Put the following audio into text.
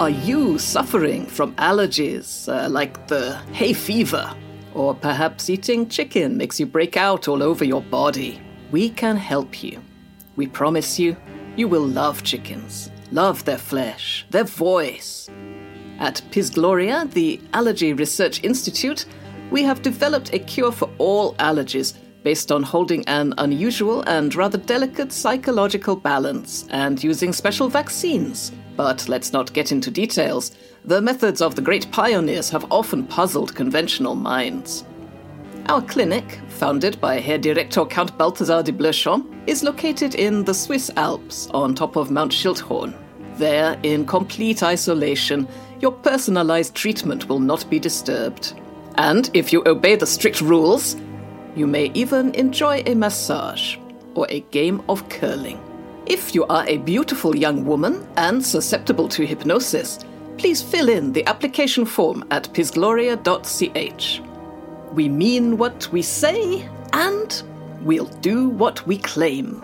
Are you suffering from allergies uh, like the hay fever? Or perhaps eating chicken makes you break out all over your body? We can help you. We promise you, you will love chickens, love their flesh, their voice. At Gloria, the Allergy Research Institute, we have developed a cure for all allergies based on holding an unusual and rather delicate psychological balance and using special vaccines. But let's not get into details. The methods of the great pioneers have often puzzled conventional minds. Our clinic, founded by Herr Director Count Balthasar de Bleuchamp, is located in the Swiss Alps on top of Mount Schilthorn. There, in complete isolation, your personalized treatment will not be disturbed. And if you obey the strict rules, you may even enjoy a massage or a game of curling. If you are a beautiful young woman and susceptible to hypnosis, please fill in the application form at pizgloria.ch. We mean what we say, and we'll do what we claim.